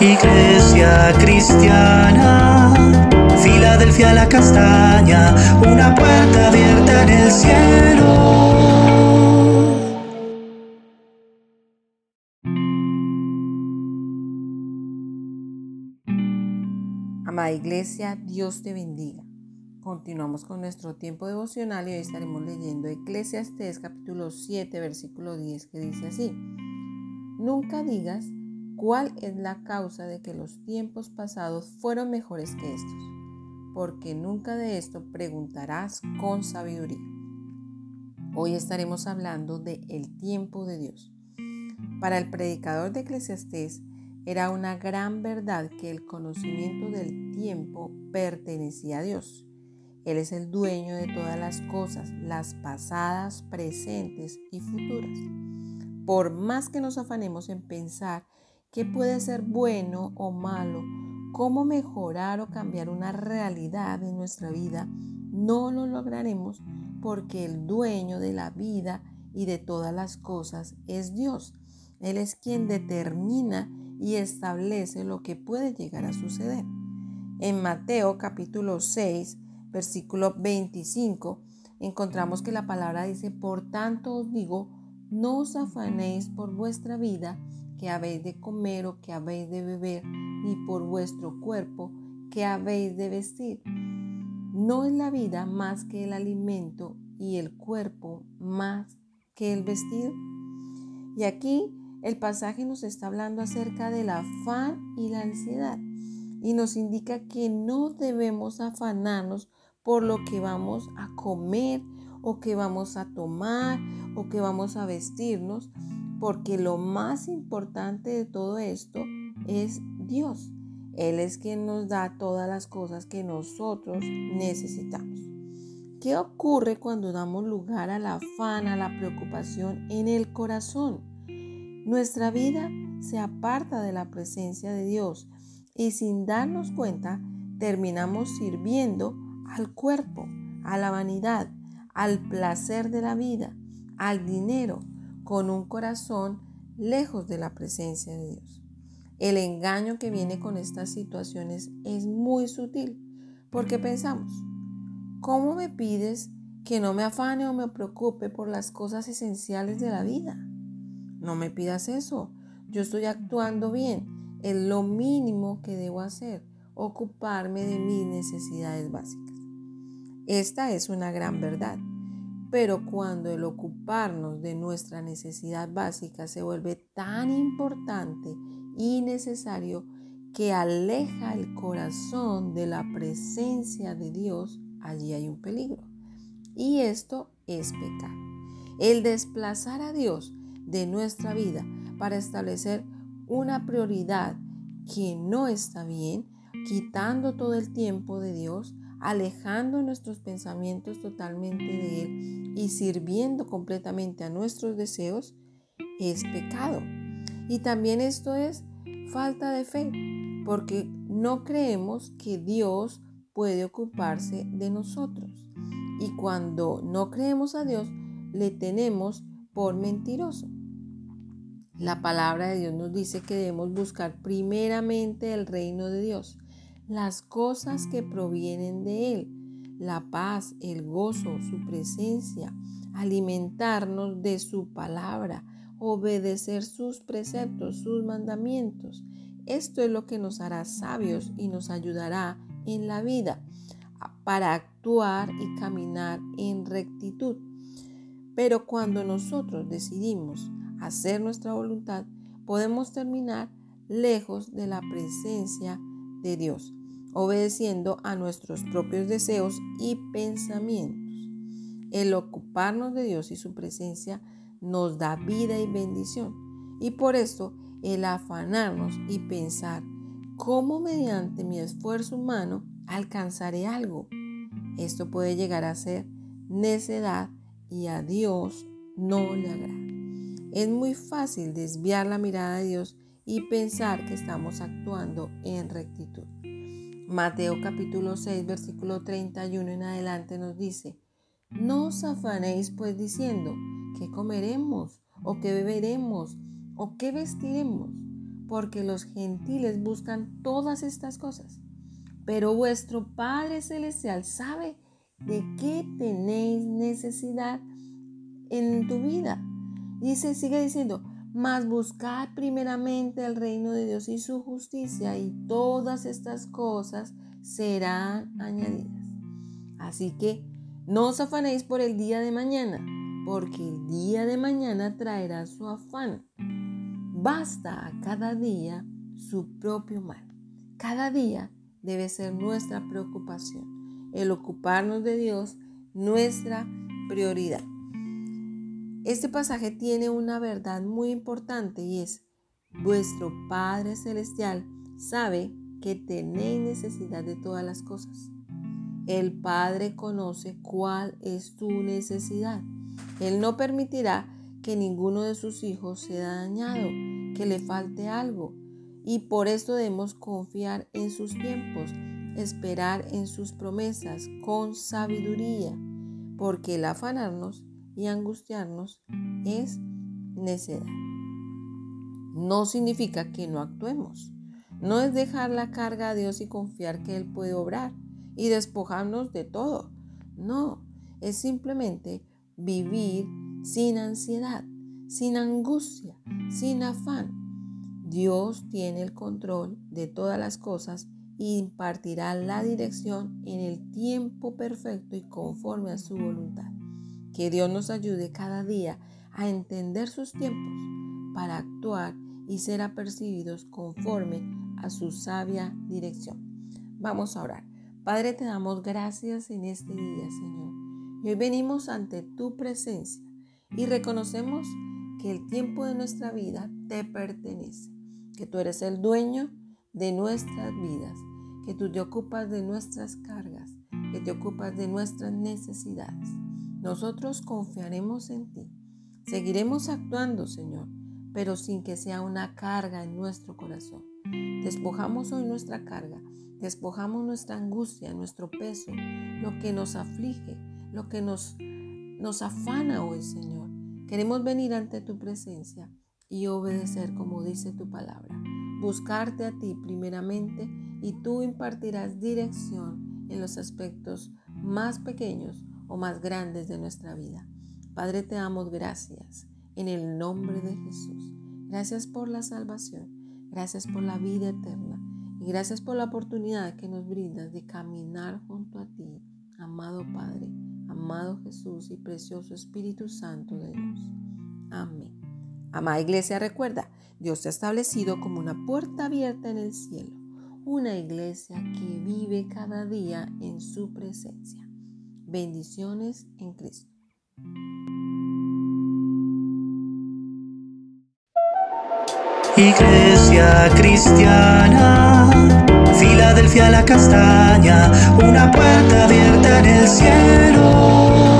Iglesia cristiana, Filadelfia la castaña, una puerta abierta en el cielo. Amada Iglesia, Dios te bendiga. Continuamos con nuestro tiempo devocional y hoy estaremos leyendo Eclesiastes capítulo 7 versículo 10 que dice así. Nunca digas cuál es la causa de que los tiempos pasados fueron mejores que estos, porque nunca de esto preguntarás con sabiduría. Hoy estaremos hablando de el tiempo de Dios. Para el predicador de Eclesiastés era una gran verdad que el conocimiento del tiempo pertenecía a Dios él es el dueño de todas las cosas, las pasadas, presentes y futuras. Por más que nos afanemos en pensar qué puede ser bueno o malo, cómo mejorar o cambiar una realidad en nuestra vida, no lo lograremos porque el dueño de la vida y de todas las cosas es Dios. Él es quien determina y establece lo que puede llegar a suceder. En Mateo capítulo 6, versículo 25, encontramos que la palabra dice, por tanto os digo, no os afanéis por vuestra vida, que habéis de comer o que habéis de beber, ni por vuestro cuerpo, que habéis de vestir. No es la vida más que el alimento y el cuerpo más que el vestido. Y aquí el pasaje nos está hablando acerca del afán y la ansiedad y nos indica que no debemos afanarnos por lo que vamos a comer o que vamos a tomar o que vamos a vestirnos, porque lo más importante de todo esto es Dios. Él es quien nos da todas las cosas que nosotros necesitamos. ¿Qué ocurre cuando damos lugar al afán, a la preocupación en el corazón? Nuestra vida se aparta de la presencia de Dios y sin darnos cuenta terminamos sirviendo al cuerpo, a la vanidad, al placer de la vida, al dinero, con un corazón lejos de la presencia de Dios. El engaño que viene con estas situaciones es muy sutil, porque pensamos, ¿cómo me pides que no me afane o me preocupe por las cosas esenciales de la vida? No me pidas eso, yo estoy actuando bien, es lo mínimo que debo hacer, ocuparme de mis necesidades básicas. Esta es una gran verdad. Pero cuando el ocuparnos de nuestra necesidad básica se vuelve tan importante y necesario que aleja el corazón de la presencia de Dios, allí hay un peligro. Y esto es pecado. El desplazar a Dios de nuestra vida para establecer una prioridad que no está bien, quitando todo el tiempo de Dios, alejando nuestros pensamientos totalmente de Él y sirviendo completamente a nuestros deseos, es pecado. Y también esto es falta de fe, porque no creemos que Dios puede ocuparse de nosotros. Y cuando no creemos a Dios, le tenemos por mentiroso. La palabra de Dios nos dice que debemos buscar primeramente el reino de Dios las cosas que provienen de Él, la paz, el gozo, su presencia, alimentarnos de su palabra, obedecer sus preceptos, sus mandamientos. Esto es lo que nos hará sabios y nos ayudará en la vida para actuar y caminar en rectitud. Pero cuando nosotros decidimos hacer nuestra voluntad, podemos terminar lejos de la presencia de Dios, obedeciendo a nuestros propios deseos y pensamientos. El ocuparnos de Dios y su presencia nos da vida y bendición. Y por esto el afanarnos y pensar cómo mediante mi esfuerzo humano alcanzaré algo. Esto puede llegar a ser necedad y a Dios no le agrada. Es muy fácil desviar la mirada de Dios y pensar que estamos actuando en rectitud. Mateo capítulo 6 versículo 31 en adelante nos dice, no os afanéis pues diciendo, ¿qué comeremos? ¿O qué beberemos? ¿O qué vestiremos? porque los gentiles buscan todas estas cosas. Pero vuestro Padre Celestial sabe de qué tenéis necesidad en tu vida. Dice, sigue diciendo, mas buscad primeramente el reino de Dios y su justicia y todas estas cosas serán añadidas. Así que no os afanéis por el día de mañana, porque el día de mañana traerá su afán. Basta a cada día su propio mal. Cada día debe ser nuestra preocupación, el ocuparnos de Dios, nuestra prioridad. Este pasaje tiene una verdad muy importante y es, vuestro Padre Celestial sabe que tenéis necesidad de todas las cosas. El Padre conoce cuál es tu necesidad. Él no permitirá que ninguno de sus hijos sea dañado, que le falte algo. Y por esto debemos confiar en sus tiempos, esperar en sus promesas con sabiduría, porque el afanarnos y angustiarnos es necedad. No significa que no actuemos. No es dejar la carga a Dios y confiar que Él puede obrar y despojarnos de todo. No, es simplemente vivir sin ansiedad, sin angustia, sin afán. Dios tiene el control de todas las cosas y impartirá la dirección en el tiempo perfecto y conforme a su voluntad. Que Dios nos ayude cada día a entender sus tiempos para actuar y ser apercibidos conforme a su sabia dirección. Vamos a orar. Padre, te damos gracias en este día, Señor. Y hoy venimos ante tu presencia y reconocemos que el tiempo de nuestra vida te pertenece, que tú eres el dueño de nuestras vidas, que tú te ocupas de nuestras cargas, que te ocupas de nuestras necesidades. Nosotros confiaremos en ti. Seguiremos actuando, Señor, pero sin que sea una carga en nuestro corazón. Despojamos hoy nuestra carga, despojamos nuestra angustia, nuestro peso, lo que nos aflige, lo que nos, nos afana hoy, Señor. Queremos venir ante tu presencia y obedecer como dice tu palabra. Buscarte a ti primeramente y tú impartirás dirección en los aspectos más pequeños o más grandes de nuestra vida. Padre, te damos gracias en el nombre de Jesús. Gracias por la salvación, gracias por la vida eterna y gracias por la oportunidad que nos brindas de caminar junto a ti, amado Padre, amado Jesús y precioso Espíritu Santo de Dios. Amén. Amada iglesia, recuerda, Dios te ha establecido como una puerta abierta en el cielo, una iglesia que vive cada día en su presencia. Bendiciones en Cristo. Iglesia cristiana, Filadelfia la castaña, una puerta abierta en el cielo.